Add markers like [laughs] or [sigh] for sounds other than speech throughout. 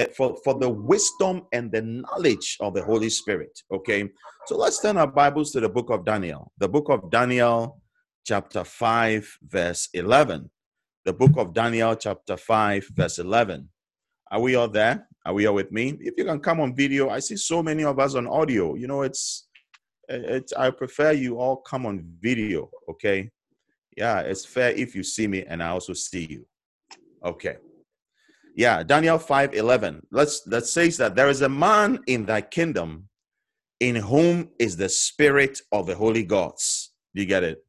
Eh, for, for the wisdom and the knowledge of the Holy Spirit. Okay, so let's turn our Bibles to the book of Daniel. The book of Daniel, chapter 5, verse 11. The book of Daniel, chapter 5, verse 11. Are we all there? Are we all with me? If you can come on video, I see so many of us on audio. You know, it's, eh, it's I prefer you all come on video, okay? Yeah, it's fair if you see me and I also see you. Okay. Yeah, Daniel 5 11. Let's that says that there is a man in thy kingdom in whom is the spirit of the holy gods. You get it?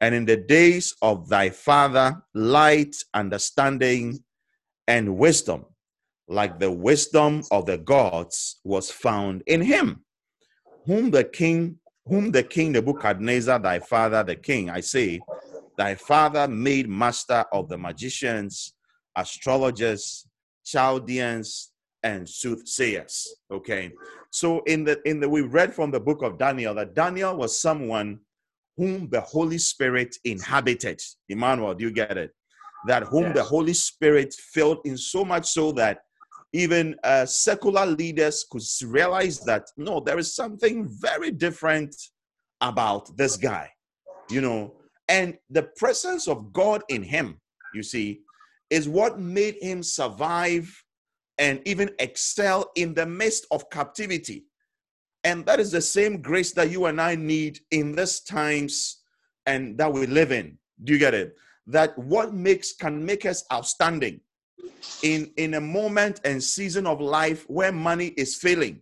And in the days of thy father, light, understanding, and wisdom, like the wisdom of the gods, was found in him, whom the king, whom the king Nebuchadnezzar, thy father, the king, I say, thy father made master of the magicians, astrologers, Chaldeans, and soothsayers. Okay. So in the in the we read from the book of Daniel that Daniel was someone whom the Holy Spirit inhabited. Emmanuel, do you get it? That whom yes. the Holy Spirit filled in so much so that even uh, secular leaders could realize that no, there is something very different about this guy, you know, and the presence of God in him, you see, is what made him survive and even excel in the midst of captivity. And that is the same grace that you and I need in these times and that we live in. Do you get it? That what makes can make us outstanding in in a moment and season of life where money is failing,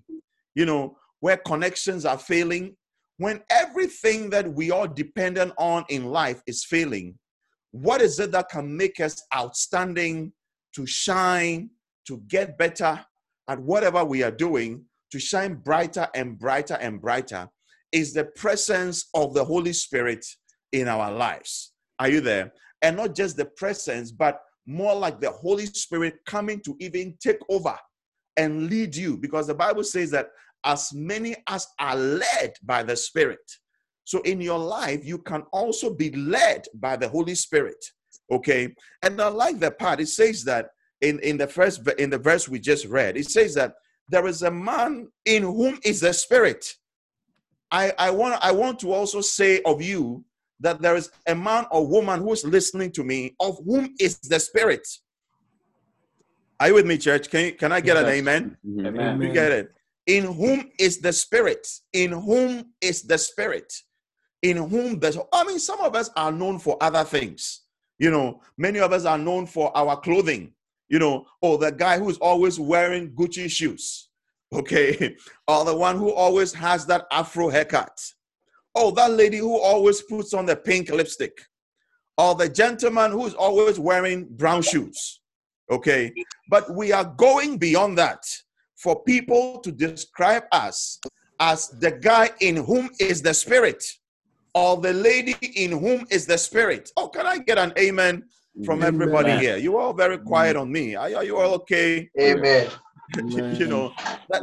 you know, where connections are failing, when everything that we are dependent on in life is failing, what is it that can make us outstanding to shine, to get better at whatever we are doing, to shine brighter and brighter and brighter? Is the presence of the Holy Spirit in our lives. Are you there? And not just the presence, but more like the Holy Spirit coming to even take over and lead you. Because the Bible says that as many as are led by the Spirit, so in your life, you can also be led by the Holy Spirit. Okay. And I like that part. It says that in, in the first in the verse we just read, it says that there is a man in whom is the spirit. I, I want I want to also say of you that there is a man or woman who is listening to me of whom is the spirit. Are you with me, church? Can you, can I get yes. an amen? Mm-hmm. Amen. You get it. In whom is the spirit? In whom is the spirit? In whom there's, I mean, some of us are known for other things. You know, many of us are known for our clothing. You know, oh, the guy who's always wearing Gucci shoes, [laughs] okay, or the one who always has that afro haircut. Oh, that lady who always puts on the pink lipstick, or the gentleman who's always wearing brown shoes. Okay, but we are going beyond that for people to describe us as the guy in whom is the spirit or the lady in whom is the spirit. Oh, can I get an amen from amen. everybody here? You all very quiet on me. Are, are you all okay? Amen. [laughs] you know,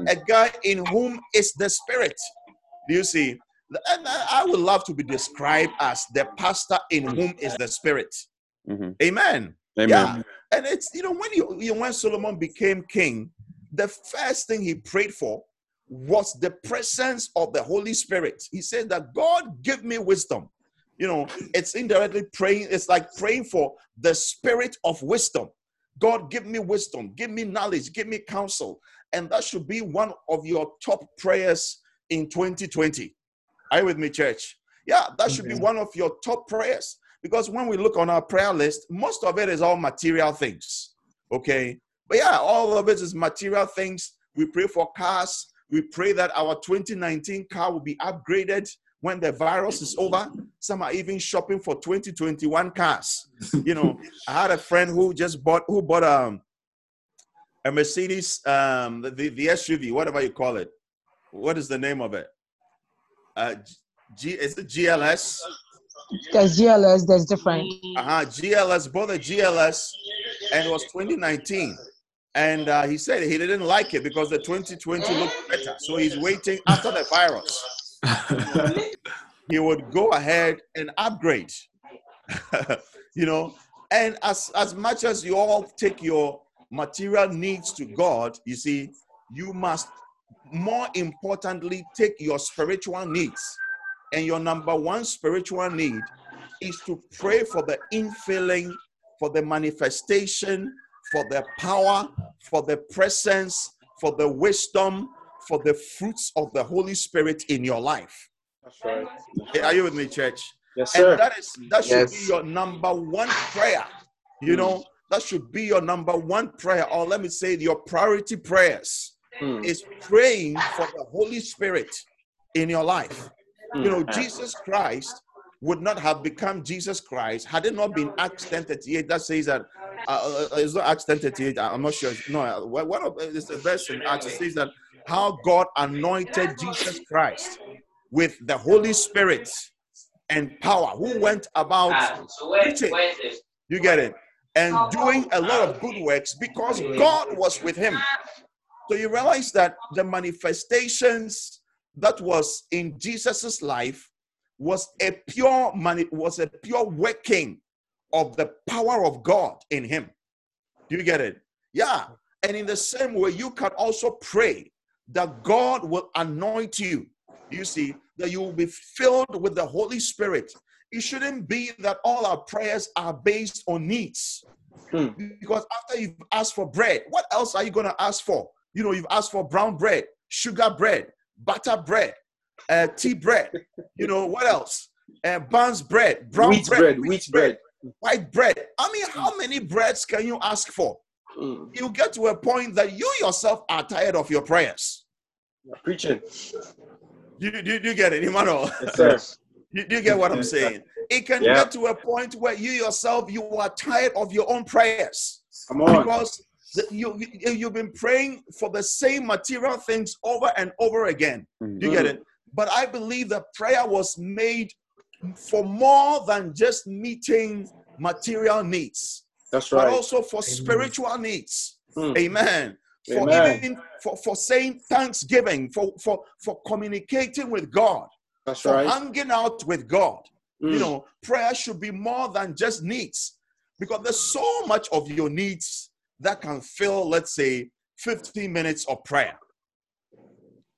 a guy in whom is the spirit. Do you see? And I would love to be described as the pastor in whom is the spirit. Mm-hmm. Amen. Amen. Yeah. And it's you know when you, you when Solomon became king, the first thing he prayed for was the presence of the Holy Spirit. He said that God give me wisdom. You know, it's indirectly praying, it's like praying for the spirit of wisdom. God, give me wisdom, give me knowledge, give me counsel. And that should be one of your top prayers in 2020. Are you with me, church? Yeah, that should be one of your top prayers. Because when we look on our prayer list, most of it is all material things. Okay. But yeah, all of it is material things. We pray for cars, we pray that our 2019 car will be upgraded when the virus is over. Some are even shopping for 2021 cars. [laughs] You know, I had a friend who just bought who bought um, a Mercedes, um, the, the SUV, whatever you call it. What is the name of it? Uh, G is it GLS? There's GLS, there's different. Uh-huh. GLS, both a GLS, and it was 2019 and uh, he said he didn't like it because the 2020 looked better. So he's waiting after the virus. [laughs] he would go ahead and upgrade. [laughs] you know, and as as much as you all take your material needs to God, you see, you must more importantly take your spiritual needs. And your number one spiritual need is to pray for the infilling, for the manifestation, for the power, for the presence, for the wisdom, for the fruits of the Holy Spirit in your life. That's right. Are you with me, church? Yes, sir. And that is that should Yes. be your number one prayer. You know, that should be your number one prayer, or let me say your priority prayers Mm. is praying for the Holy Spirit in your life. You know, Mm. Jesus Christ would not have become Jesus Christ had it not been Acts 10 38 that says that uh, uh, it's not Acts 10 38, I'm not sure. No, uh, one of it's a verse in Acts it says that how God anointed Jesus Christ with the Holy Spirit and power, who went about preaching. You get it? And doing a lot of good works because God was with him. So you realize that the manifestations that was in Jesus's life was a pure mani- was a pure working of the power of God in him. Do you get it? Yeah. And in the same way, you can also pray that God will anoint you. You see, that you will be filled with the Holy Spirit. It shouldn't be that all our prayers are based on needs. Hmm. Because after you've asked for bread, what else are you going to ask for? You know, you've asked for brown bread, sugar bread, butter bread, uh, tea bread. You know, what else? Uh, buns bread, brown wheat bread, wheat bread. white bread. I mean, how many breads can you ask for? Mm. You get to a point that you yourself are tired of your prayers. You're preaching. Do you, do do you get it, Emmanuel? Yes, sir. [laughs] You, do you get what I'm saying? It can Yeah. get to a point where you yourself you are tired of your own prayers Come on. because the- you, you you've been praying for the same material things over and over again. Do you get it? But I believe that prayer was made for more than just meeting material needs, That's right. but also for spiritual needs. Mm. Amen. For Amen. even for, for saying thanksgiving, for, for for communicating with God, That's for right. hanging out with God. You Mm. know, prayer should be more than just needs because there's so much of your needs that can fill, let's say, 15 minutes of prayer.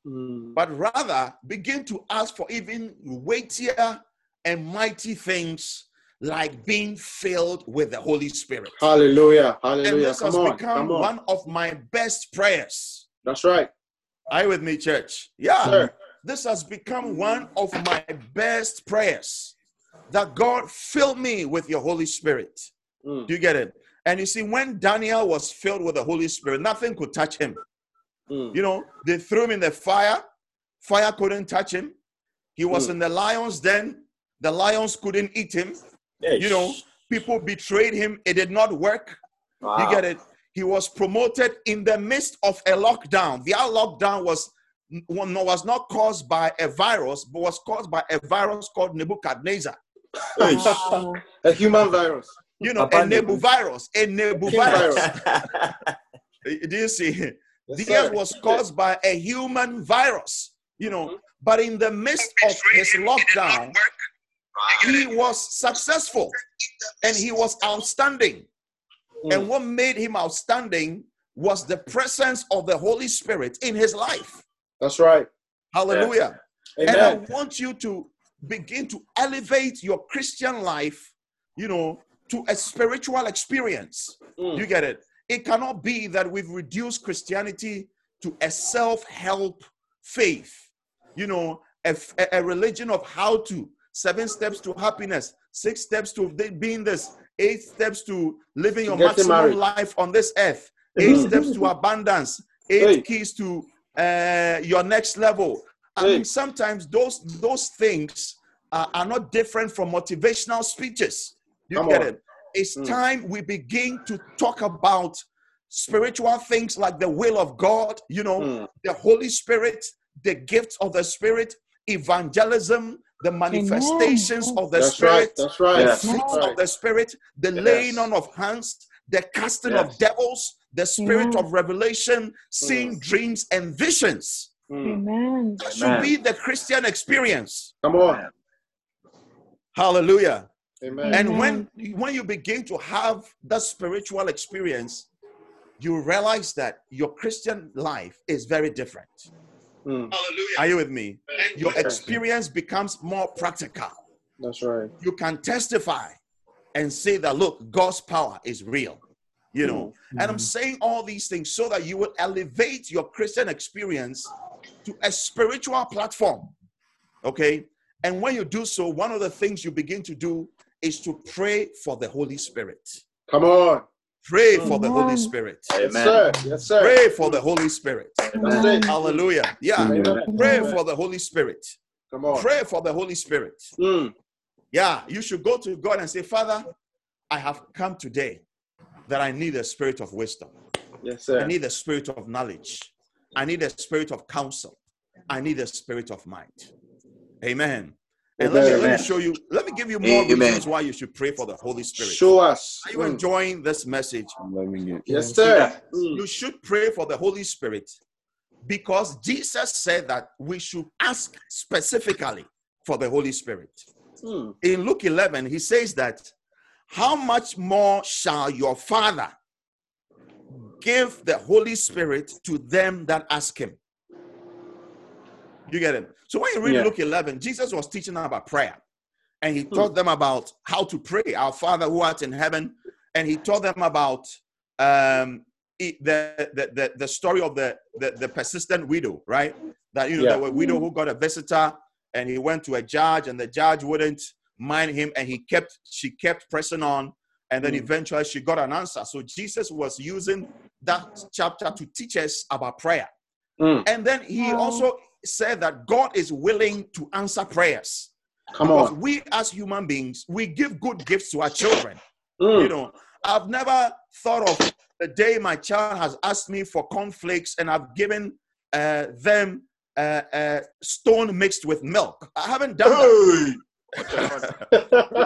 Mm. But rather begin to ask for even weightier and mighty things like being filled with the Holy Spirit. Hallelujah. And Hallelujah. this has Come on. become Come on. one of my best prayers. That's right. Are you with me, church? Yeah. Sir. This has become one of my best prayers that God fill me with your Holy Spirit. Mm. Do you get it? And you see, when Daniel was filled with the Holy Spirit, nothing could touch him. Mm. You know, they threw him in the fire, fire couldn't touch him. He was Hmm. in the lion's den, the lions couldn't eat him. You know, people betrayed him, it did not work. You get it? He was promoted in the midst of a lockdown. Their lockdown was was not caused by a virus, but was caused by a virus called Nebuchadnezzar. Wow. A human virus. You know, a Papa Nebu virus, a Nebu virus. virus. [laughs] Do you see? Yes, Theirs was caused by a human virus. You know, but in the midst of his lockdown, he was successful and he was outstanding. Mm. And what made him outstanding was the presence of the Holy Spirit in his life. That's right. Hallelujah. And I want you to begin to elevate your Christian life, you know, to a spiritual experience. Mm. You get it? It cannot be that we've reduced Christianity to a self help faith, you know, a, a religion of how to, seven steps to happiness, six steps to being this, eight steps to living your maximum married. life on this earth, [laughs] eight steps to abundance, eight Hey. keys to uh, your next level. I Hey. mean, sometimes those those things are, are not different from motivational speeches. You Come get on. it? It's Mm. time we begin to talk about spiritual things like the will of God, you know, Mm. the Holy Spirit, the gifts of the Spirit, evangelism, the manifestations of the That's Spirit, right. That's right. the Yes. fruits right. of the Spirit, the Yes. laying on of hands, the casting of devils, the spirit Amen. of revelation, seeing dreams and visions. Mm. Amen. That should be the Christian experience. Come on. Hallelujah. Amen. And when when you begin to have that spiritual experience, you realize that your Christian life is very different. Mm. Are you with me? Your experience becomes more practical. That's right. You can testify and say that, look, God's power is real. You know, and I'm saying all these things so that you will elevate your Christian experience to a spiritual platform. Okay. And when you do so, one of the things you begin to do is to pray for the Holy Spirit. Come on. Pray for the Holy Amen. Spirit. Yes, sir. Yes, sir. Pray for the Holy Spirit. That's. Hallelujah. Yeah. Amen. Pray for the Holy Spirit. Come on. Pray for the Holy Spirit. Mm. Yeah. You should go to God and say, Father, I have come today that I need a spirit of wisdom. Yes, sir. I need a spirit of knowledge. I need a spirit of counsel. I need a spirit of might. Amen. And let me, let me show you, let me give you more Amen. reasons why you should pray for the Holy Spirit. Show us. Are you Mm. enjoying this message? Yes, sir. Mm. You should pray for the Holy Spirit because Jesus said that we should ask specifically for the Holy Spirit. Mm. In Luke 11, he says that, How much more shall your Father give the Holy Spirit to them that ask him? You get it? So when you read Yeah. Luke 11, Jesus was teaching them about prayer. And he taught them about how to pray, our Father who art in heaven. And he taught them about um, the, the, the, the story of the, the, the persistent widow, right? That, you know, Yeah. the widow who got a visitor and he went to a judge and the judge wouldn't mind him and he kept, she kept pressing on. And then Mm. eventually she got an answer. So Jesus was using that chapter to teach us about prayer. Mm. And then he also said that God is willing to answer prayers. Come Because on. we as human beings, we give good gifts to our children. Mm. You know, I've never thought of the day my child has asked me for cornflakes and I've given uh, them uh, uh, stone mixed with milk. I haven't done that. [laughs]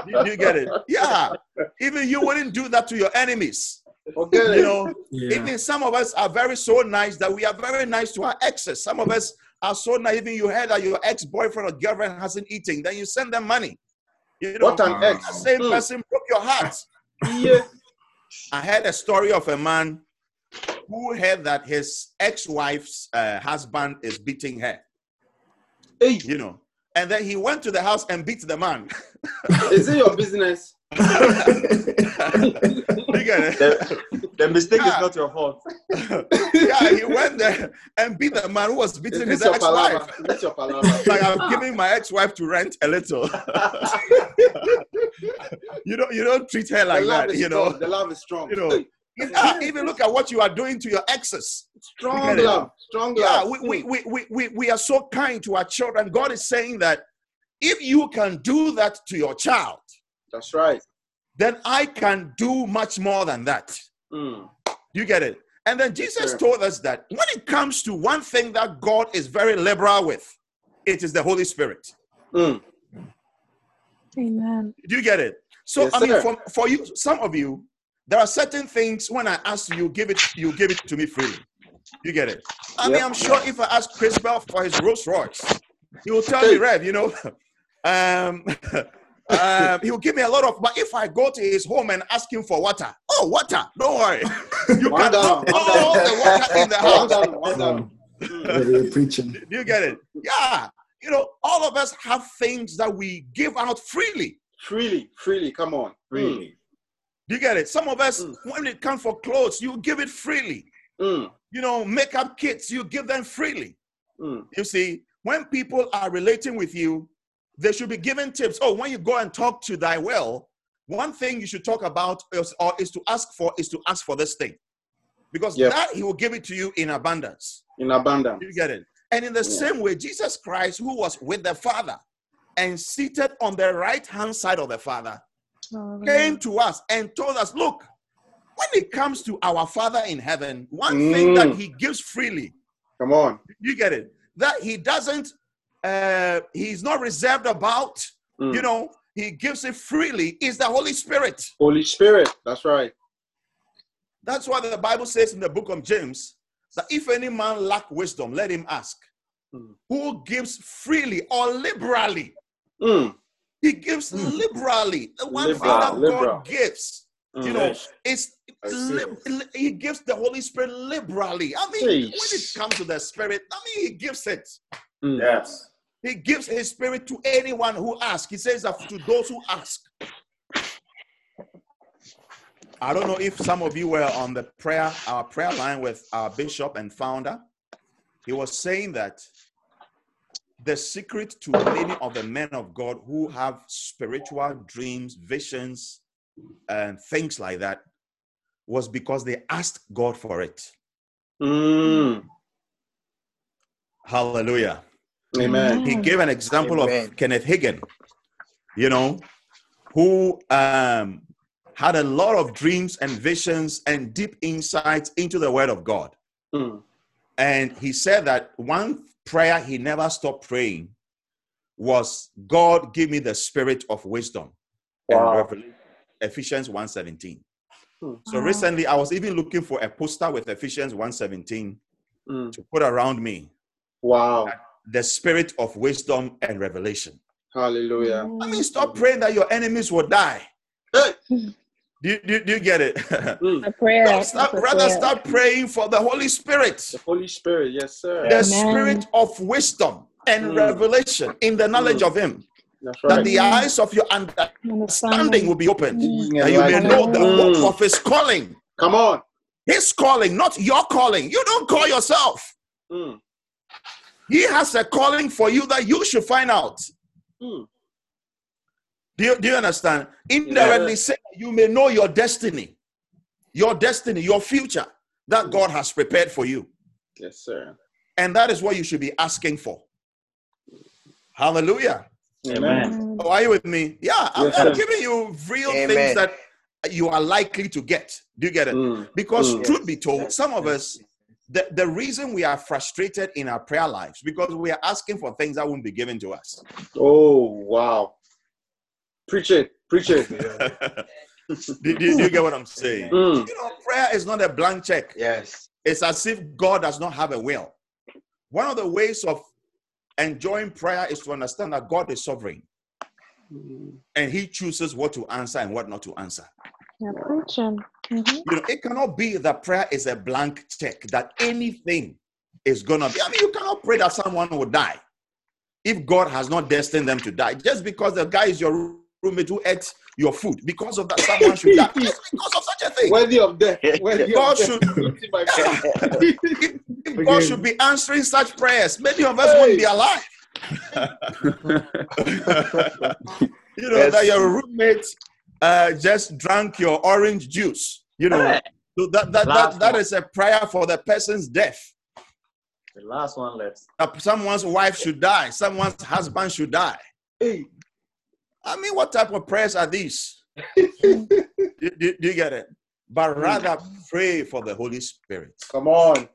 You, you get it? Yeah. Even you wouldn't do that to your enemies. Okay. You it. know, even some of us are very so nice that we are very nice to our exes. Some of us are so nice. Even you heard that your ex-boyfriend or girlfriend hasn't eaten, then you send them money. You know, What an ex. that same Mm. person broke your heart. Yeah. I heard a story of a man who heard that his ex-wife's uh, husband is beating her. Hey, You know, and then he went to the house and beat the man. is it your business? You get it? the, the mistake Yeah. is ah. not your fault. yeah, he went there and beat the man who was beating his ex-wife. this your like I'm giving my ex-wife to rent a little. [laughs] you don't you don't treat her like that. you know. strong. The love is strong. You know, Yeah, [laughs] even look at what you are doing to your exes. strong love. Strong Yeah, love. we, we, we, we, we, we are so kind to our children. God is saying that if you can do that to your child, That's right. then I can do much more than that. Mm. You get it? And then Jesus Sure. told us that when it comes to one thing that God is very liberal with, it is the Holy Spirit. Mm. Amen. Do you get it? So Yes, I mean, for, for you, some of you, there are certain things when I ask you, give it, you give it to me freely. You get it? I mean, I'm sure if I ask Chris Bell for his Rolls Royce, he will tell me, Hey. Rev, you know, [laughs] um, [laughs] um, he will give me a lot of. But if I go to his home and ask him for water, oh, water, don't worry, [laughs] you One can down, put all down. the water in the One house. down, one down. Mm. Preaching. Do you get it? Yeah, you know, all of us have things that we give out freely. Freely, freely. Come on. Really? Do you get it? Some of us, Mm. when it comes for clothes, you give it freely. Mm. You know, makeup kits, you give them freely. Mm. You see, when people are relating with you, they should be given tips. Oh, when you go and talk to thy well, one thing you should talk about is, or is to ask for is to ask for this thing. Because Yep. that he will give it to you in abundance. In abundance. You get it? And in the Yeah. same way, Jesus Christ, who was with the Father and seated on the right hand side of the Father, came to us and told us, look, when it comes to our Father in heaven, one thing that Mm. he gives freely, Come on. you get it, that he doesn't, uh, he's not reserved about, Mm. you know, he gives it freely, is the Holy Spirit. Holy Spirit. That's right. That's why the Bible says in the book of James that if any man lack wisdom, let him ask. Mm. Who gives freely or liberally? Mm. He gives liberally. The one thing that liberal. God gives, Mm. you know, is I li- he gives the Holy Spirit liberally. I mean, Hey. when it comes to the Spirit, I mean, he gives it. Mm. Yes. He gives his Spirit to anyone who asks. He says that to those who ask. I don't know if some of you were on the prayer, our prayer line with our bishop and founder. He was saying that the secret to many of the men of God who have spiritual dreams, visions, and things like that was because they asked God for it. Mm. Hallelujah. Amen. He gave an example Amen. of Kenneth Hagin, you know, who um, had a lot of dreams and visions and deep insights into the Word of God. Mm. And he said that one prayer he never stopped praying was, God, give me the spirit of wisdom. And Wow. Revelation, Ephesians 1.17. Hmm. So recently I was even looking for a poster with Ephesians 1.17 Mm. to put around me. Wow. The spirit of wisdom and revelation. Hallelujah. I mean, stop praying that your enemies will die. [laughs] Do, you- do, do you get it? [laughs] Mm. A prayer. Stop- stop- a rather, prayer. start praying for the Holy Spirit, The Holy Spirit. Yes, sir. the Amen. spirit of wisdom and Mm. revelation in the knowledge of Him, That's that the eyes of your understanding Understanding. will be opened, Mm. that you may know the Mm. hope of His calling. Come on. His calling, not your calling. You don't call yourself. Mm. He has a calling for you that you should find out. Mm. Do you, do you understand? Indirectly Yeah. say you may know your destiny, your destiny, your future that God has prepared for you. Yes, sir. And that is what you should be asking for. Hallelujah. Amen. Oh, are you with me? Yeah, I'm, Yes, I'm giving you real Amen. things that you are likely to get. Do you get it? Mm. Because Mm. truth be told, some of us, the, the reason we are frustrated in our prayer lives because we are asking for things that won't be given to us. Oh, wow. Preach it. Preach it. [laughs] do, do- do you get what I'm saying? Mm. You know, prayer is not a blank check. Yes. It's as if God does not have a will. One of the ways of enjoying prayer is to understand that God is sovereign and He chooses what to answer and what not to answer. You're preaching. Mhm. You know, it cannot be that prayer is a blank check, that anything is gonna be. I mean, you cannot pray that someone will die if God has not destined them to die. Just because the guy is your roommate who ate your food, because of that, someone should die. [laughs] Just because of such a thing. Worthy of death. Worthy God of should- [laughs] death. [laughs] Eating if, if God should be answering such prayers, many of us wouldn't be alive. you know Yes. that your roommate uh, just drank your orange juice. You know, so that that, that, Last that one. is a prayer for the person's death. The last one left. Someone's wife should die, someone's husband should die. Hey. I mean, what type of prayers are these? [laughs] do, do- do you get it? But rather pray for the Holy Spirit. Come on.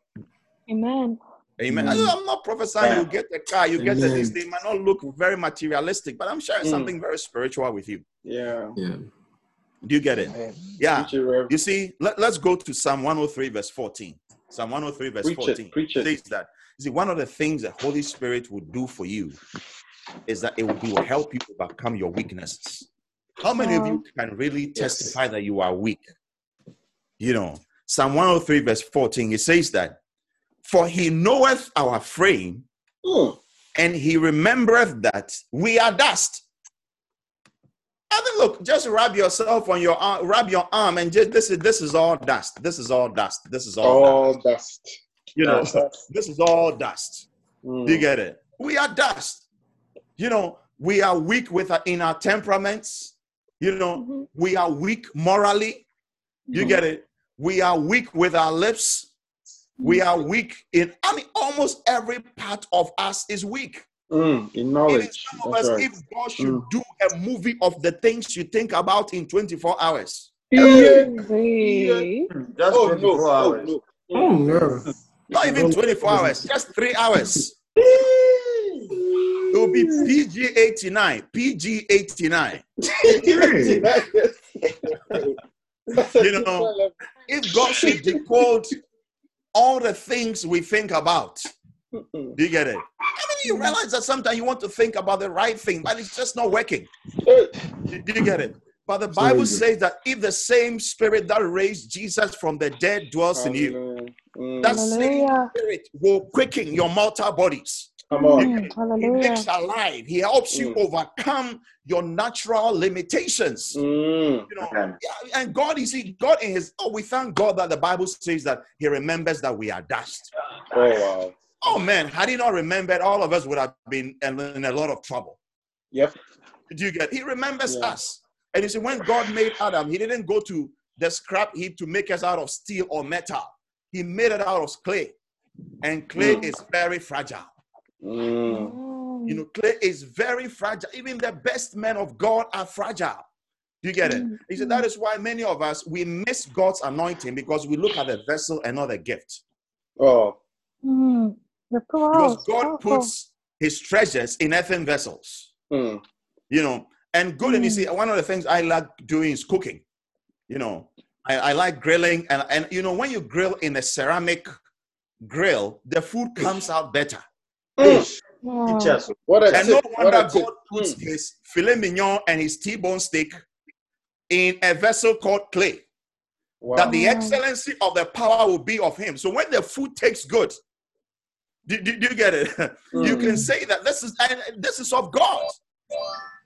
Amen. Amen. Mm. I'm not prophesying you get the car, you get a this. They might not look very materialistic, but I'm sharing Mm. something very spiritual with you. Yeah. Yeah. Do you get it? Amen. Yeah. Preach it, You see, let, us go to Psalm 103, verse 14. Psalm 103, verse Preach 14 it. Preach it. says that. You see, one of the things the Holy Spirit will do for you is that it will, he will help you overcome your weaknesses. How many of you can really testify that you are weak? You know, Psalm 103, verse 14, it says that, For he knoweth our frame, Mm. and he remembereth that we are dust. I mean, look, just rub yourself on your arm, rub your arm, and just this is this is all dust. This is all dust. This is all All dust. dust. You know, Dust. this is all dust. Mm. Do you get it? We are dust. You know, we are weak with our, in our temperaments. You know, Mhm. we are weak morally. You get it? We are weak with our lips. We are weak in. I mean, almost every part of us is weak. Mm. In It knowledge. is some of That's us, right. if God should Mm. do a movie of the things you think about in 24 hours, Easy. Just Oh, no. 24 Oh, hours. no. Oh no. not even 24 hours, just three hours, it will be PG 89. PG 89. You know, If God should decode all the things we think about, Mm. do you get it? I mean, you realize that sometimes you want to think about the right thing, but it's just not working. Do do you get it? But the Bible good. says that if the same spirit that raised Jesus from the dead dwells in you, Hallelujah. Mm, that same spirit will quicken your mortal bodies. Come on. Mm, He Hallelujah. makes alive. He helps you Mm. overcome your natural limitations. Mm, You know, Amen. yeah, and God, you see, God in His oh, we thank God that the Bible says that He remembers that we are dust. oh, wow. Oh man, had He not remembered, all of us would have been in in a lot of trouble. Yep. Do you get? It? He remembers Yeah. us. And you see, when God made Adam, He didn't go to the scrap heap to make us out of steel or metal. He made it out of clay, and clay Mm. is very fragile. Mm, Mm. You know, clay is very fragile. Even the best men of God are fragile. Do you get it? Mm, He said that is why many of us we miss God's anointing because we look at the vessel and not the gift. oh, Mm. The Because God powerful. puts His treasures in earthen vessels. mm, You know, and good. And you Mm. see, one of the things I like doing is cooking. You know, I, I like grilling, and and you know, when you grill in a ceramic grill, the food comes out better. mm. Mm. Teach. What a And no tip. What wonder a tip. God puts Mm. his filet mignon and his T-bone steak in a vessel called clay. Wow. That the excellency of the power will be of him. So when the food tastes good, do, do, do you get it? [laughs] you Mm. can say that this is and this is of God.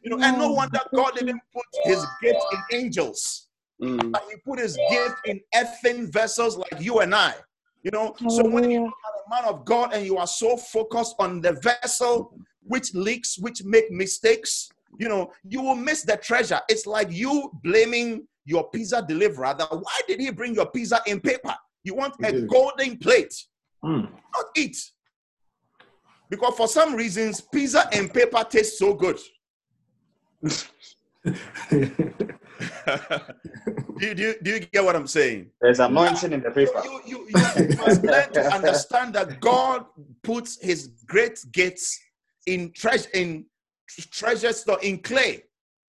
You know, and no wonder God didn't put his gift in angels, Mm, but he put his gift in earthen vessels like you and I. You know, so when you are a man of God and you are so focused on the vessel which leaks, which make mistakes, you know, you will miss the treasure. It's like you blaming your pizza deliverer that why did he bring your pizza in paper? You want a golden plate, Mm. not eat. Because for some reasons, pizza and paper taste so good. [laughs] do, you, do, do you get what I'm saying? There's anointing in the paper. You, you, you must learn to understand that God puts his great gifts in treasure in treasure store in clay,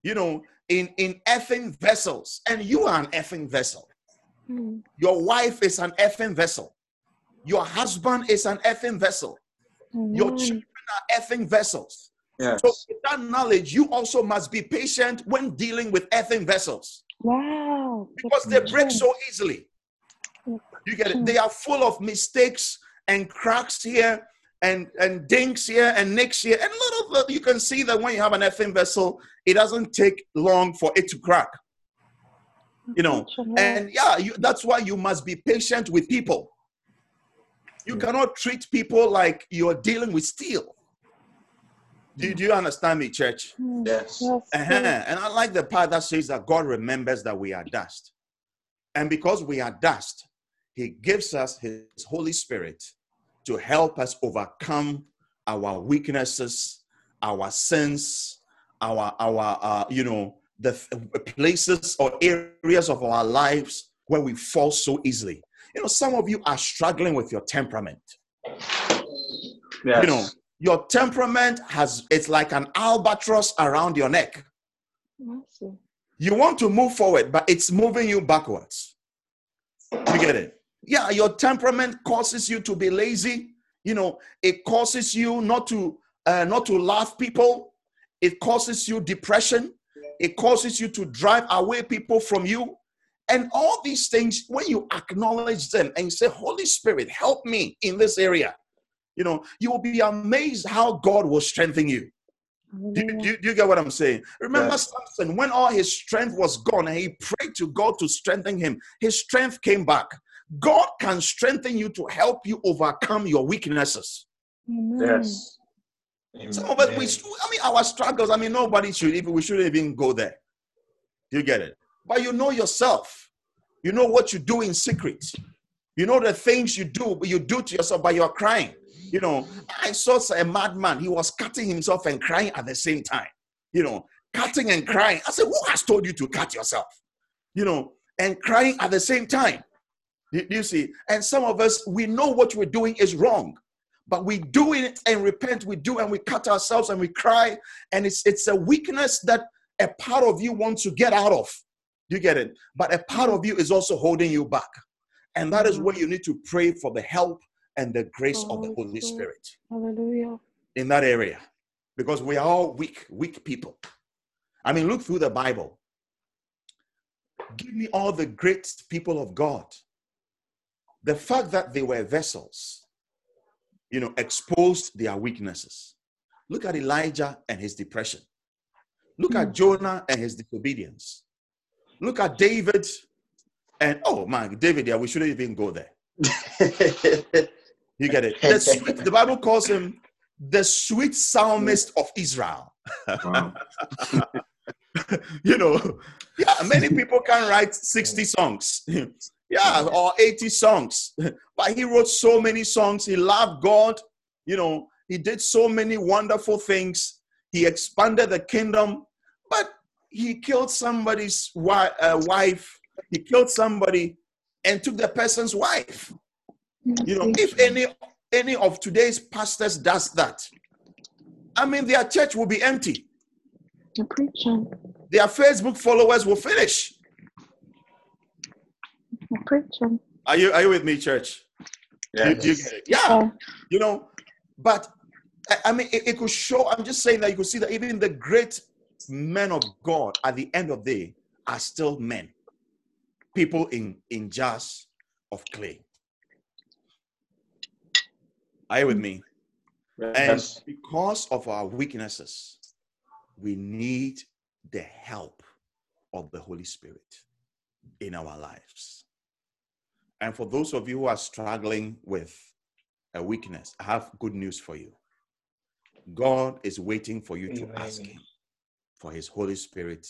you know, in, in earthen vessels. And you are an earthen vessel. Mm. Your wife is an earthen vessel. Your husband is an earthen vessel. Your children are earthen vessels. Yes. So, with that knowledge, you also must be patient when dealing with earthen vessels Wow. because they break so easily. You get it? They are full of mistakes and cracks here and and dinks here and nicks here. And little you can see that when you have an earthen vessel, it doesn't take long for it to crack. You know, and yeah, you, that's why you must be patient with people. You Yeah. cannot treat people like you're dealing with steel. Do, do you understand me, church? Mm. Yes. Yes. Uh-huh. And I like the part that says that God remembers that we are dust. And because we are dust, He gives us His Holy Spirit to help us overcome our weaknesses, our sins, our, our uh, you know, the th- places or areas of our lives where we fall so easily. You know, some of you are struggling with your temperament. Yes. you know your temperament has it's like an albatross around your neck. You want to move forward but it's moving you backwards. You get it? Yeah your temperament causes you to be lazy. You know it causes you not to uh, not to love people. It causes you depression. It causes you to drive away people from you and all these things when you acknowledge them and you say holy spirit help me in this area you know you will be amazed how god will strengthen you do, you- do do you get what I'm saying? Remember Yes. Samson, when all his strength was gone and he prayed to God to strengthen him, his strength came back. God can strengthen you to help you overcome your weaknesses. Amen. Yes. Some of us, we, I mean, our struggles, I mean, nobody should even, we shouldn't even go there. Do you get it? But you know yourself. You know what you do in secret. You know the things you do, but you do to yourself, but you're crying. You know, I saw a madman. He was cutting himself and crying at the same time. You know, cutting and crying. I said, Who has told you to cut yourself? You know, and crying at the same time. You, see, and some of us, we know what we're doing is wrong, but we do it and repent. We do and we cut ourselves and we cry, and it's it's a weakness that a part of you wants to get out of. You get it? But a part of you is also holding you back, and that is Mhm. where you need to pray for the help and the grace of the Holy Spirit. Spirit Hallelujah. in that area, because we are all weak, weak people. I mean, look through the Bible. Give me all the great people of God. The fact that they were vessels, you know, exposed their weaknesses. Look at Elijah and his depression. Look at Jonah and his disobedience. Look at David and oh man, David, yeah, we shouldn't even go there. You get it? The, [laughs] sweet, the Bible calls him the sweet psalmist of Israel. Wow. [laughs] you know, yeah, many people can write 60 songs. [laughs] yeah, or 80 songs. But he wrote so many songs. He loved God. You know, he did so many wonderful things. He expanded the kingdom, but he killed somebody's wi- uh, wife. He killed somebody and took the person's wife. You know, if any any of today's pastors does that, I mean, their church will be empty. You're preaching. Their Facebook followers will finish. You're preaching. Are you are you with me, church? Yeah. You- you get? Yeah, Oh, you know, but I, I mean, it, it could show. I'm just saying that you could see that even the great men of God at the end of the day are still men, people in in jars of clay. Are you with me? And because of our weaknesses, we need the help of the Holy Spirit in our lives. And for those of you who are struggling with a weakness, I have good news for you. God is waiting for you to ask Him for His Holy Spirit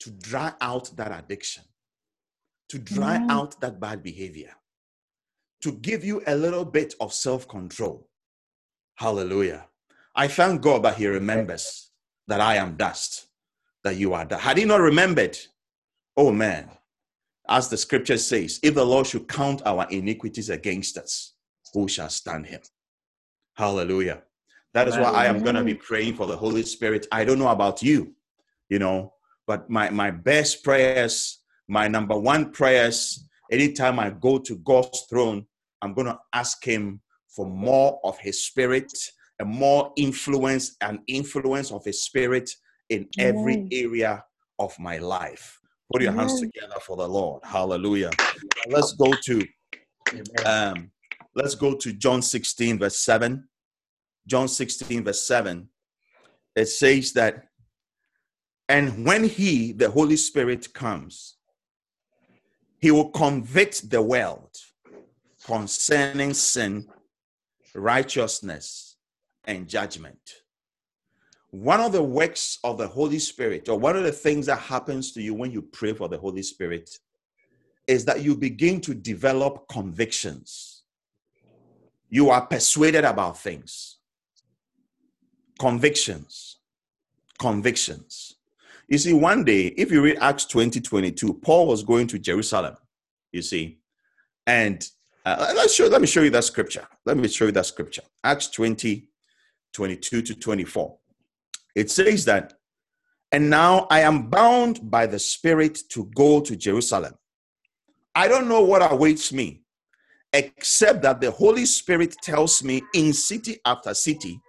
to dry out that addiction, to dry out that bad behavior, to give you a little bit of self control. Hallelujah. I thank God that He remembers that I am dust, that you are dust. Had He not remembered, oh man, as the scripture says, if the Lord should count our iniquities against us, who shall stand Him? Hallelujah. That is why I am going to be praying for the Holy Spirit. I don't know about you, you know, but my, my best prayers, my number one prayers, anytime I go to God's throne, I'm going to ask Him for more of His Spirit and more influence and influence of His Spirit in every Amen. area of my life. Put your hands together for the Lord. Hallelujah. Let's go to um, let's go to John 16, verse 7. John 16, verse 7. It says that, and when he, the Holy Spirit, comes, he will convict the world concerning sin, righteousness, and judgment. One of the works of the Holy Spirit, or one of the things that happens to you when you pray for the Holy Spirit, is that you begin to develop convictions. You are persuaded about things. Convictions. Convictions. You see, one day, if you read Acts 20 22, Paul was going to Jerusalem, you see, and uh, let's show, let me show you that scripture. Let me show you that scripture. Acts 20 22 to 24. It says that, and now I am bound by the Spirit to go to Jerusalem. I don't know what awaits me, except that the Holy Spirit tells me in city after city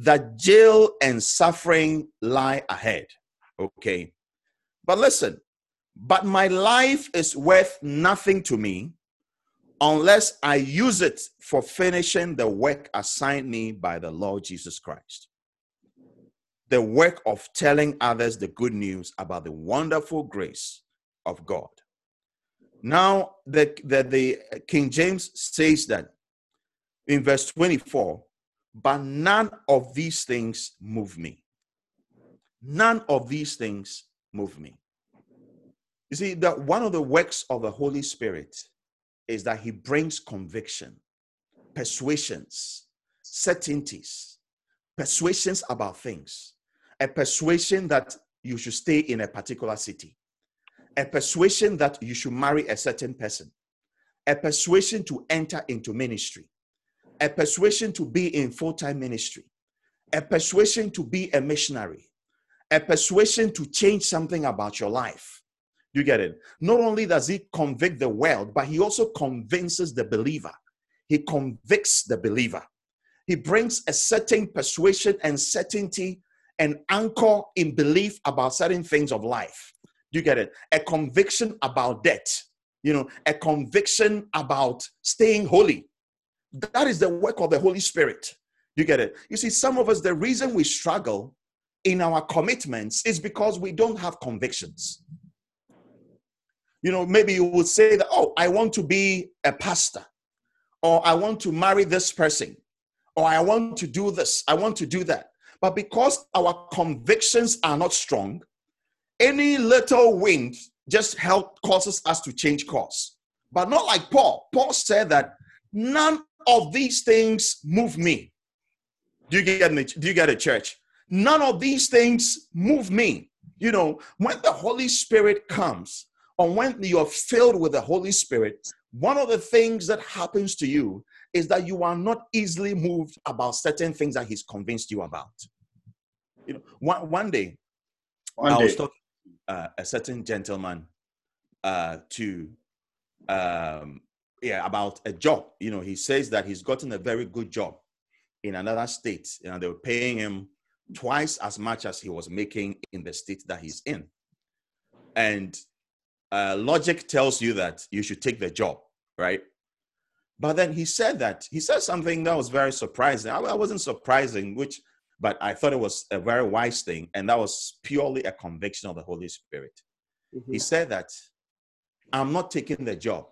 that jail and suffering lie ahead. Okay. But listen, but my life is worth nothing to me unless I use it for finishing the work assigned me by the Lord Jesus Christ. The work of telling others the good news about the wonderful grace of God. Now, the, the, the King James says that in verse 24, but none of these things move me. None of these things move me. You see, that one of the works of the Holy Spirit is that he brings conviction, persuasions, certainties, persuasions about things, a persuasion that you should stay in a particular city, a persuasion that you should marry a certain person, a persuasion to enter into ministry, a persuasion to be in full time ministry, a persuasion to be a missionary, a persuasion to change something about your life. You get it? Not only does he convict the world, but he also convinces the believer. He convicts the believer. He brings a certain persuasion and certainty and anchor in belief about certain things of life Do you get it? A conviction about debt. You know, a conviction about staying holy. That is the work of the Holy Spirit. You get it? You see, some of us, the reason we struggle in our commitments is because we don't have convictions. You know, maybe you would say that, oh, I want to be a pastor, or I want to marry this person, or I want to do this, I want to do that. But because our convictions are not strong, any little wind just help causes us to change course. But not like Paul. Paul said that none of these things move me. Do you get me? Do you get it, church? None of these things move me. You know, when the Holy Spirit comes, or when you're filled with the Holy Spirit, one of the things that happens to you is that you are not easily moved about certain things that He's convinced you about. You know, one, one day, One I day. was talking uh, a certain gentleman uh, to, um, yeah, about a job. You know, he says that he's gotten a very good job in another state, and they were paying him twice as much as he was making in the state that he's in. And uh, logic tells you that you should take the job, right? But then he said that he said something that was very surprising. I, I wasn't surprising, which, but I thought it was a very wise thing, and that was purely a conviction of the Holy Spirit. Mhm. He said that I'm not taking the job,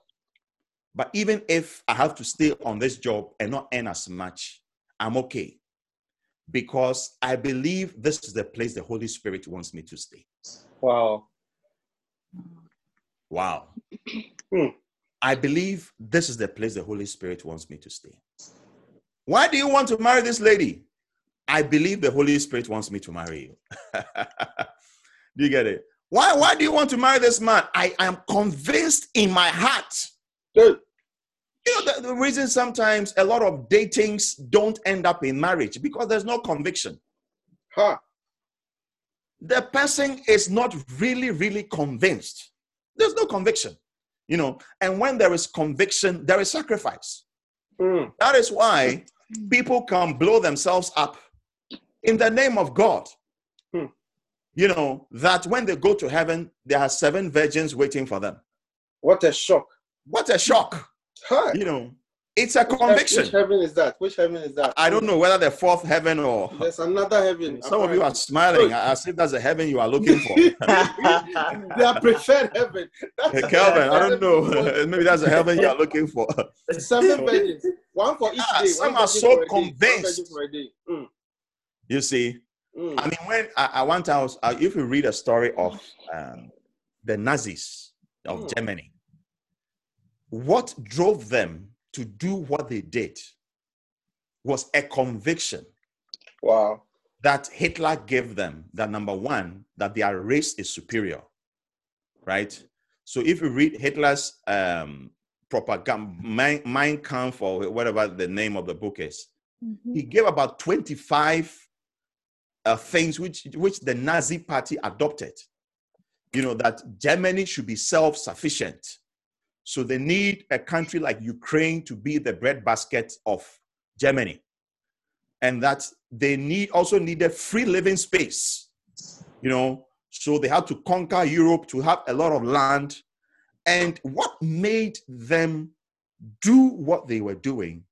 but even if I have to stay on this job and not earn as much, I'm okay because I believe this is the place the Holy Spirit wants me to stay. Wow. Wow. I believe this is the place the Holy Spirit wants me to stay. Why do you want to marry this lady? I believe the Holy Spirit wants me to marry you. [laughs] do you get it? Why, why do you want to marry this man? I am convinced in my heart. Good. You know, the, the reason sometimes a lot of datings don't end up in marriage because there's no conviction. Ha. the person is not really, really convinced. There's no conviction, you know. And when there is conviction, there is sacrifice. Mm. That is why people can blow themselves up in the name of God. Hmm. You know, that when they go to heaven, there are seven virgins waiting for them. What a shock. What a shock. Hi. You know, it's a Which heav- conviction. Which heaven is that? Which heaven is that? I don't know whether the fourth heaven or There's another heaven. some of you are smiling as if that's the heaven you are looking for. [laughs] they are preferred heaven. That's Hey, Calvin, I don't know. [laughs] Maybe that's the heaven you're looking for. Seven virgins, one for each Yeah, day. some one are so for a day, one convinced. for a day. Mm, You see, mm. I mean, when I, I one time, I uh, if you read a story of um, the Nazis of Hmm. Germany, what drove them to do what they did was a conviction Wow. that Hitler gave them that number one, that their race is superior, right? So if you read Hitler's um, propaganda, Mein, Mein Kampf, or whatever the name of the book is, Mhm. he gave about 25 uh, things which, which the Nazi party adopted. You know, that Germany should be self sufficient. So they need a country like Ukraine to be the breadbasket of Germany. And that they need also needed free living space. You know, so they had to conquer Europe to have a lot of land. And what made them do what they were doing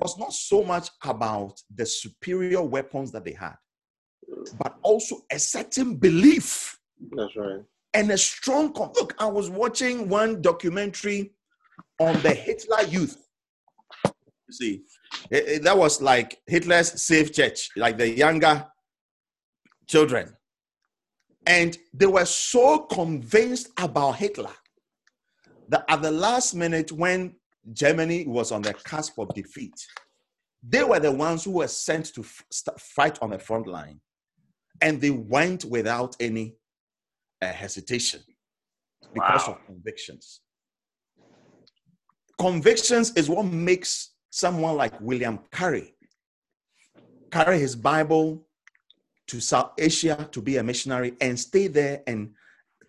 was not so much about the superior weapons that they had, but also a certain belief That's right. And a strong con- look. I was watching one documentary on the Hitler Youth. You see, it- it- that was like Hitler's safe church, like the younger children, and they were so convinced about Hitler that at the last minute, when Germany was on the cusp of defeat, they were the ones who were sent to f- fight on the front line, and they went without any uh, hesitation because Wow. of convictions. Convictions is what makes someone like William Carey carry his Bible to South Asia to be a missionary and stay there and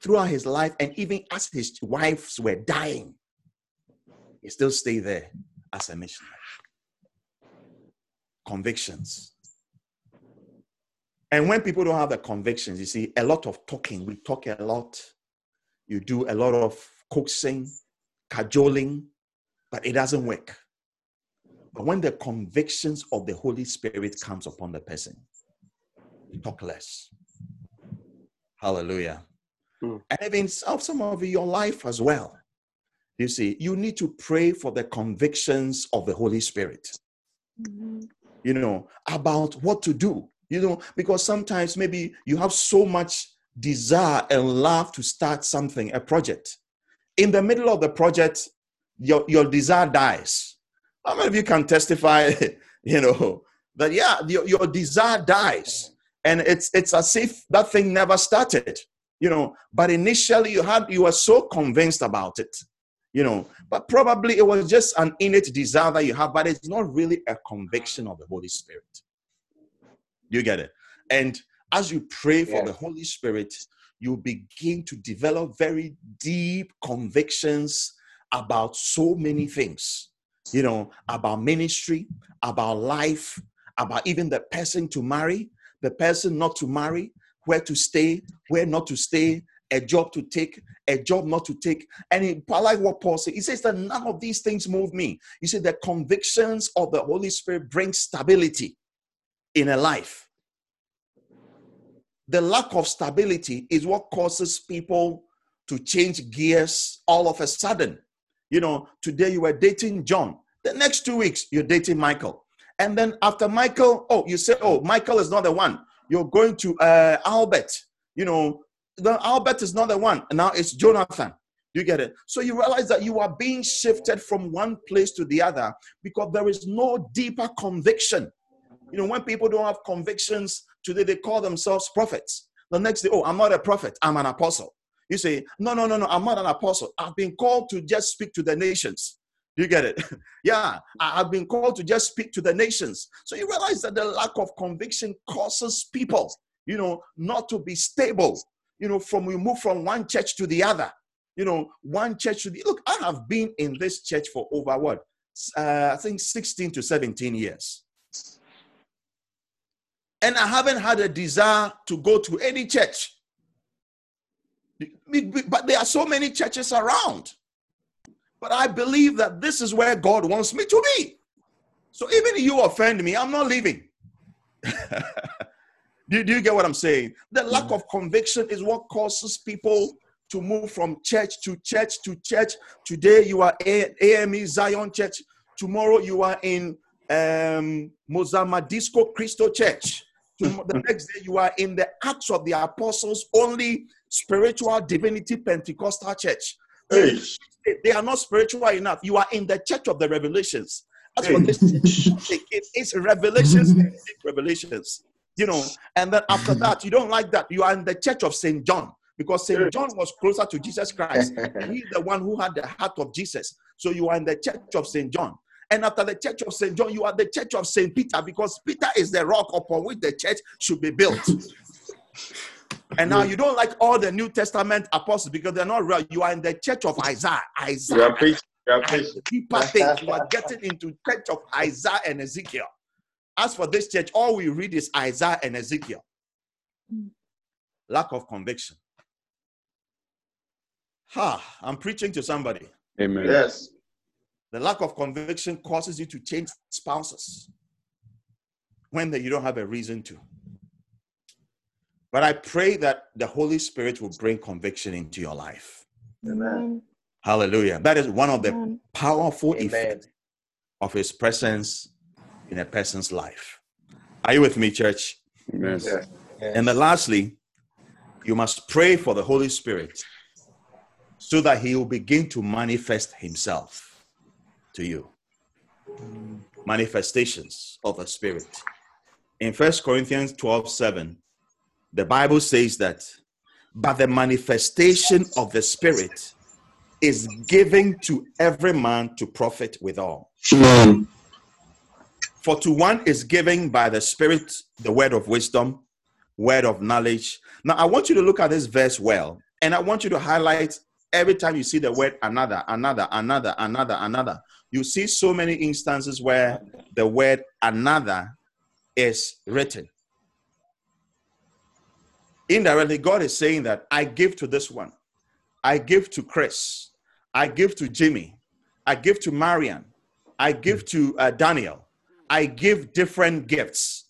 throughout his life, and even as his wives were dying, he still stayed there as a missionary. Convictions. And when people don't have the convictions, you see, a lot of talking, we talk a lot, you do a lot of coaxing, cajoling, but it doesn't work. But when the convictions of the Holy Spirit comes upon the person, you talk less. Hallelujah. Mm. And even some some of your life as well. You see, you need to pray for the convictions of the Holy Spirit Amen. you know, about what to do, you know, because sometimes maybe you have so much desire and love to start something, a project. In the middle of the project, your, your desire dies. How many of you can testify, [laughs] you know, that yeah, your, your desire dies and it's it's as if that thing never started, you know, but initially you had you were so convinced about it you know but probably it was just an innate desire that you have but it's not really a conviction of the holy spirit you get it and as you pray for Yeah. the holy spirit you begin to develop very deep convictions about so many things you know about ministry about life about even the person to marry the person not to marry where to stay where not to stay a job to take a job not to take and he, I like what Paul said. He says that none of these things move me. You see, the convictions of the Holy Spirit bring stability in a life. The lack of stability is what causes people to change gears all of a sudden. You know, today you were dating John. The next two weeks, you're dating Michael. And then after Michael, oh, you say, oh, Michael is not the one. You're going to uh, Albert. You know, the Albert is not the one. And now it's Jonathan. You get it? So you realize that you are being shifted from one place to the other because there is no deeper conviction. You know, when people don't have convictions today, they call themselves prophets. The next day, oh, I'm not a prophet, I'm an apostle. You say, no, no, no, no, I'm not an apostle. I've been called to just speak to the nations. You get it? [laughs] yeah, I have been called to just speak to the nations. So you realize that the lack of conviction causes people, you know, not to be stable. You know, from we move from one church to the other. You know, one church to the look. I have been in this church for over what? Uh, I think 16 to 17 years. And I haven't had a desire to go to any church. But there are so many churches around. But I believe that this is where God wants me to be. So even if you offend me, I'm not leaving. [laughs] do, do you get what I'm saying? The lack of conviction is what causes people to move from church to church to church. Today you are A- AME Zion Church. Tomorrow you are in um, Musama Disco Christo Church. The next day you are in the Acts of the Apostles, only spiritual divinity Pentecostal church. Hey. They- They are not spiritual enough. You are in the church of the revelations. That's what this church it is revelations, revelations. You know, and then after [laughs] that, you don't like that. You are in the church of Saint John because Saint John was closer to Jesus Christ. [laughs] He's the one who had the heart of Jesus. So you are in the church of Saint John. And after the church of St. John, you are the church of St. Peter because Peter is the rock upon which the church should be built. [laughs] And now you don't like all the New Testament apostles because they're not real. You are in the church of Isaiah. You are Isaiah. preaching. You are preaching. [laughs] deeper things. You are getting into church of Isaiah and Ezekiel. As for this church, all we read is Isaiah and Ezekiel. Mm. Lack of conviction. Ha, I'm preaching to somebody. Amen. Yes. The lack of conviction causes you to change spouses when the- you don't have a reason to. But I pray that the Holy Spirit will bring conviction into your life. Amen. Hallelujah. That is one of the Amen. powerful Amen. effects of His presence in a person's life. Are you with me, church? Amen. Yes. And then lastly, you must pray for the Holy Spirit so that He will begin to manifest Himself to you. Manifestations of the Spirit. In First Corinthians 12 7, the Bible says that, but the manifestation of the Spirit is given to every man to profit withal. For to one is given by the Spirit the word of wisdom, word of knowledge. Now, I want you to look at this verse well, and I want you to highlight every time you see the word another, another, another, another, another. You see so many instances where the word another is written. indirectly, God is saying that I give to this one, I give to Chris, I give to Jimmy, I give to Marian, I give to uh, Daniel, I give different gifts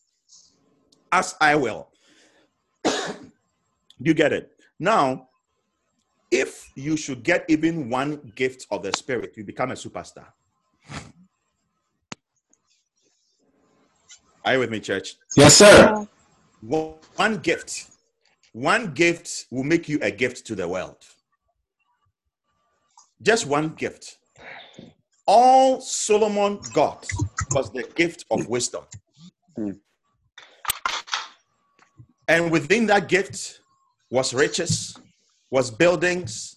as I will. [coughs] you get it? Now, if you should get even one gift of the Spirit, you become a superstar. Are you with me, church? Yes, sir. One one gift, one gift will make you a gift to the world. Just one gift. All Solomon got was the gift of wisdom. Hmm. And within that gift was riches, was buildings,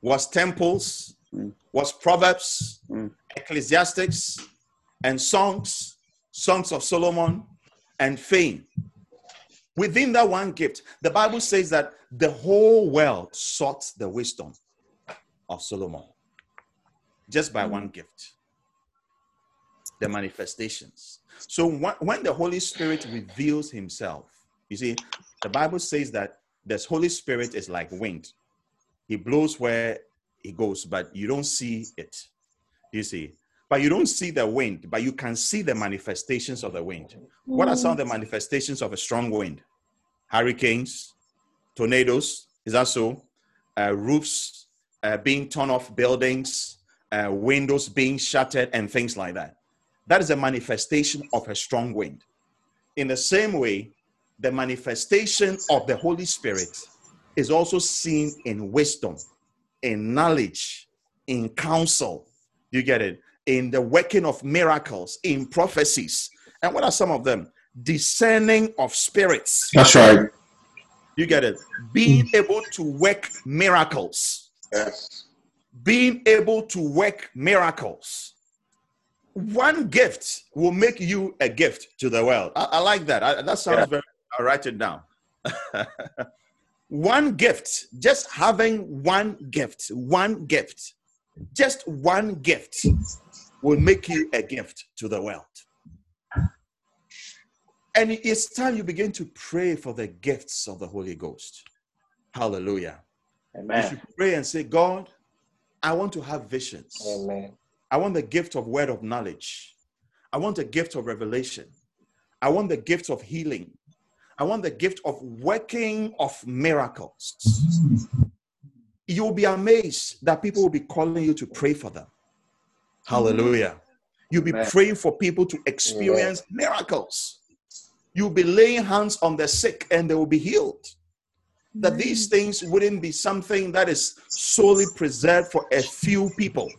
was temples, Hmm. was proverbs, Hmm. ecclesiastics, and songs, songs of Solomon, and fame. Within that one gift, the Bible says that the whole world sought the wisdom of Solomon just by one gift the manifestations. So when the Holy Spirit reveals himself, you see, the Bible says that the Holy Spirit is like wind. He blows where he goes, but you don't see it. You see, but you don't see the wind, but you can see the manifestations of the wind. What are some of the manifestations of a strong wind? Hurricanes, tornadoes, is that so? Uh, roofs uh, being torn off buildings, uh, windows being shattered, and things like that. That is a manifestation of a strong wind. In the same way, the manifestation of the Holy Spirit is also seen in wisdom, in knowledge, in counsel. You get it? In the working of miracles, in prophecies. And what are some of them? Discerning of spirits. That's right. You get it? Being able to work miracles. Yes. Being able to work miracles. One gift will make you a gift to the world. I, I like that. I, that sounds Yeah. very. I'll write it down. [laughs] one gift, just having one gift, one gift, just one gift will make you a gift to the world. And it's time you begin to pray for the gifts of the Holy Ghost. Hallelujah. You Amen. should pray and say, God, I want to have visions. Amen. I want the gift of word of knowledge. I want the gift of revelation. I want the gift of healing. I want the gift of working of miracles. You'll be amazed that people will be calling you to pray for them. Mm-hmm. Hallelujah. You'll be Amen. praying for people to experience miracles. You'll be laying hands on the sick and they will be healed that these things wouldn't be something that is solely preserved for a few people.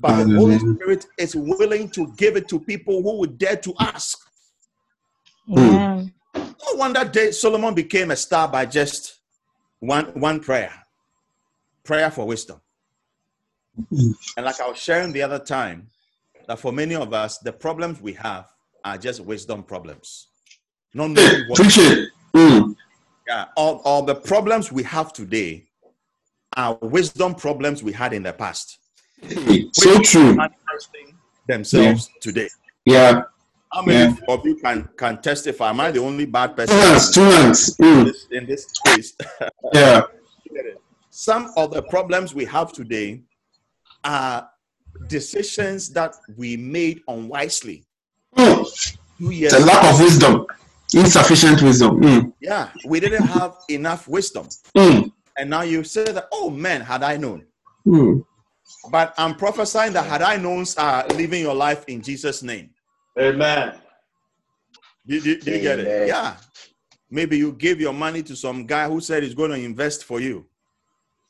But the Holy Spirit is willing to give it to people who would dare to ask. Amen. No wonder Da- Solomon became a star by just one, one prayer prayer for wisdom. And like I was sharing the other time, that for many of us, the problems we have are just wisdom problems. Not knowing what Mm. Yeah, all, all the problems we have today are wisdom problems we had in the past. So true. Themselves today. Yeah. How many of you can, can testify? Am I the only bad person hands. Two hands. in Mm. this, in this space? [laughs] Yeah. Some of the problems we have today are decisions that we made unwisely Mm. two years a lack of wisdom. Insufficient wisdom. Mm. Yeah, we didn't have enough wisdom. Mm. And now you say that, oh man, had I known. Mm. But I'm prophesying that had I known are living your life in Jesus' name. Amen. Do, do- do you get it? Amen. Yeah. Maybe you gave your money to some guy who said he's going to invest for you.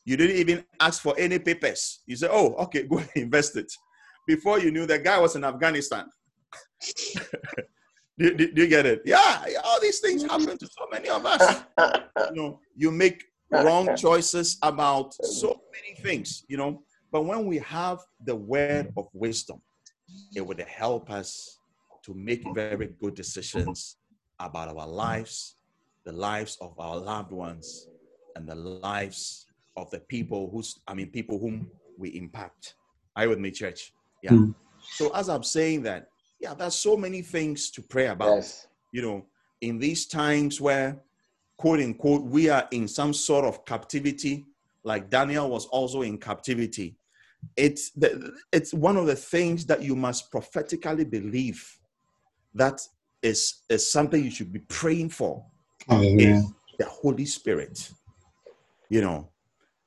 You didn't even ask for any papers. You said, oh, okay, go [laughs] and invest it. Before you knew, the guy was in Afghanistan. [laughs] do, do- do you get it? Yeah, all these things happen to so many of us. You know, you make wrong choices about so many things, you know. But when we have the word of wisdom, it would help us to make very good decisions about our lives, the lives of our loved ones, and the lives of the people who's, I mean, people whom we impact. Are you with me, church? Yeah. Mm. So as I'm saying that, yeah, there's so many things to pray about Yes. you know, in these times where quote unquote, we are in some sort of captivity, like Daniel was also in captivity. It's the, it's one of the things that you must prophetically believe that is, is something you should be praying for Hallelujah. is the Holy Spirit. You know,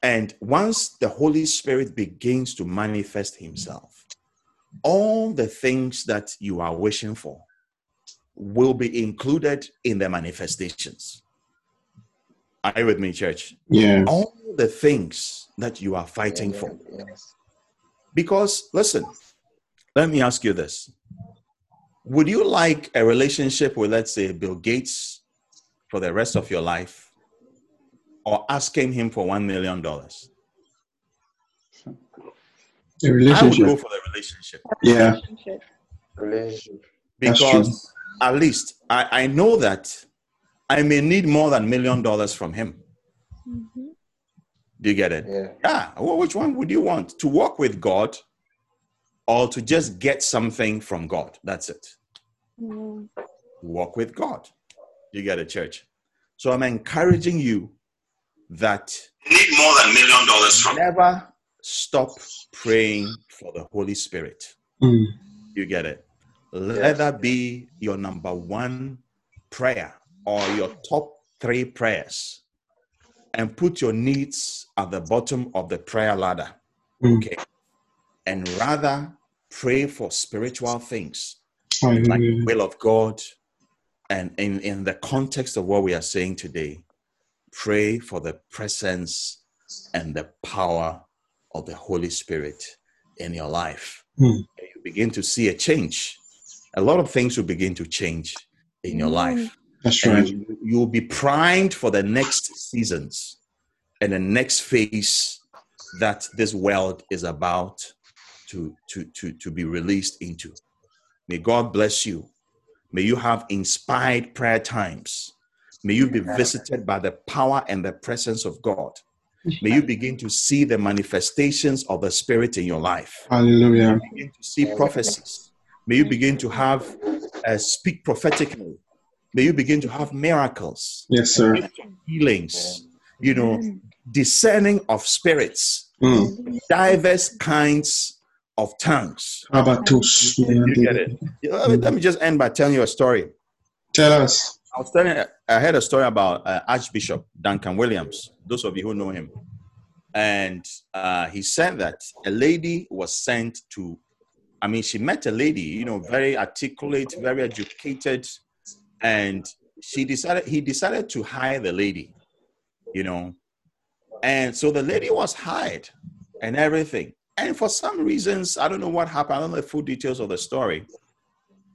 and once the Holy Spirit begins to manifest Himself, all the things that you are wishing for will be included in the manifestations. Are you with me, church? Yeah. All the things that you are fighting for. Yes. Because, listen, let me ask you this Would you like a relationship with, let's say, Bill Gates for the rest of your life or asking him for $1 million? A I would go for the relationship Yeah. Relationship. Relationship. Because at least I, I know that I may need more than million dollars from him. Mhm. Do you get it? Yeah. Yeah. Well, which one would you want? To walk with God or to just get something from God? That's it. Mm. Walk with God. You get it, church? So I'm encouraging you that need more than million dollars from never stop praying for the Holy Spirit. Mm. You get it? Let Yes. that be your number one prayer or your top three prayers. And put your needs at the bottom of the prayer ladder. Mm. Okay. And rather pray for spiritual things like the will of God. And in, in the context of what we are saying today, pray for the presence and the power of the Holy Spirit in your life. Hmm. And you begin to see a change. A lot of things will begin to change in your life. That's And right. you, you will be primed for the next seasons and the next phase that this world is about to, to, to, to be released into. May God bless you. May you have inspired prayer times. May you be visited by the power and the presence of God. May you begin to see the manifestations of the Spirit in your life. Hallelujah. Begin to see prophecies. May you begin to have uh, speak prophetically. May you begin to have miracles, Yes, sir. healings, you know, discerning of spirits, Mm. diverse kinds of tongues. Habatus. You get it? You know, Let me, let me just end by telling you a story. Tell us. I was telling, I heard a story about uh, Archbishop Duncan Williams. Those of you who know him, and uh, he said that a lady was sent to. I mean, she met a lady, you know, very articulate, very educated, and she decided he decided to hire the lady, you know, and so the lady was hired and everything. And for some reasons, I don't know what happened. I don't know the full details of the story.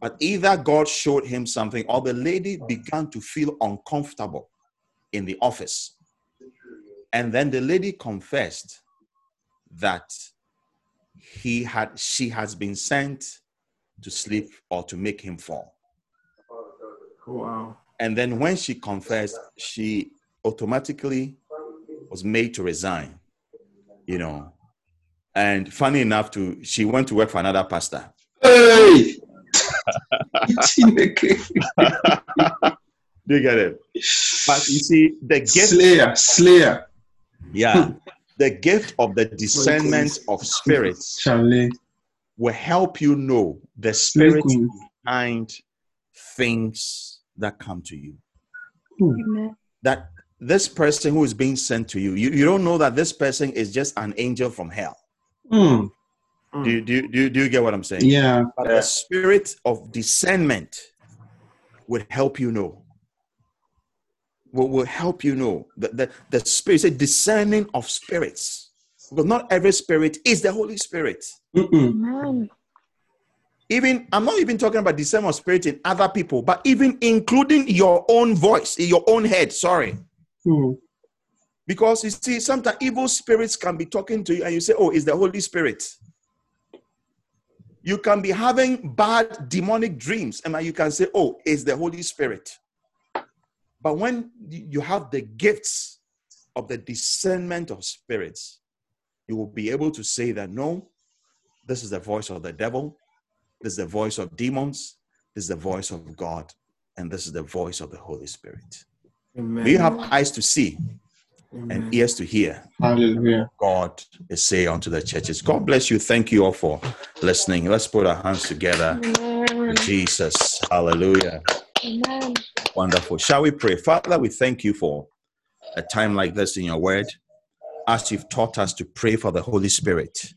But either God showed him something or the lady began to feel uncomfortable in the office. And then the lady confessed that he had she has been sent to sleep or to make him fall. Oh, wow. And then when she confessed, she automatically was made to resign. You know. And funny enough, to she went to work for another pastor. Hey! Chineke. Do you get it? But you see, the gift Slayer, Slayer. Yeah. the gift of the discernment of spirits Charlie. will help you know the spirit Queen. behind things that come to you. Amen. That this person who is being sent to you, you, you don't know that this person is just an angel from hell. Mm. Do, you, do, you- do, you- do you get what I'm saying? Yeah. But Yeah. the spirit of discernment would help you know. Will, will help you know. The, the, the spirit, say discerning of spirits. Because not every spirit is the Holy Spirit. Mm-mm. Amen. Even I'm not even talking about discernment of spirit in other people, but even including your own voice, in your own head. Sorry. Mm. Because you see, sometimes evil spirits can be talking to you and you say, Oh, it's the Holy Spirit. You can be having bad demonic dreams and you can say, Oh, it's the Holy Spirit. But when you have the gifts of the discernment of spirits, you will be able to say that no, this is the voice of the devil, this is the voice of demons, this is the voice of God, and this is the voice of the Holy Spirit. Amen. May you have eyes to see Amen. and ears to hear. Hallelujah. God is saying unto the churches. God bless you. Thank you all for listening. Let's put our hands together. Amen. Jesus. Hallelujah. Amen. Wonderful. Shall we pray? Father, we thank you for a time like this in your word. As you've taught us to pray for the Holy Spirit,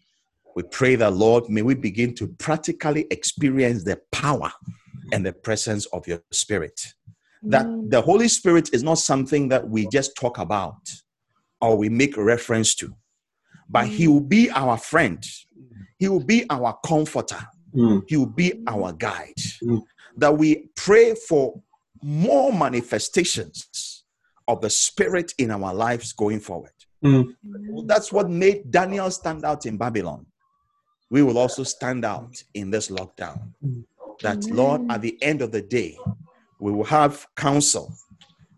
we pray that, Lord, may we begin to practically experience the power and the presence of your Spirit. That the Holy Spirit is not something that we just talk about or we make reference to, but He will be our friend, He will be our comforter, Mm. He will be our guide. Mm. That we pray for more manifestations of the Spirit in our lives going forward. Mm. That's what made Daniel stand out in Babylon. We will also stand out in this lockdown. That, Lord, at the end of the day, we will have counsel,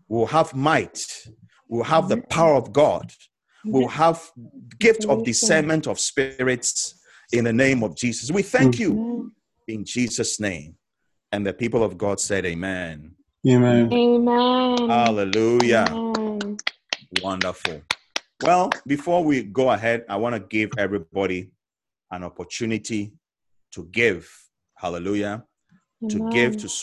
we will have might, will have the power of God, we will have gift of discernment of spirits in the name of Jesus. We thank you in Jesus' name. And the people of God said, Amen. Amen. Amen. Hallelujah. Amen. Wonderful. Well, before we go ahead, I want to give everybody an opportunity to give. Hallelujah. To give to support.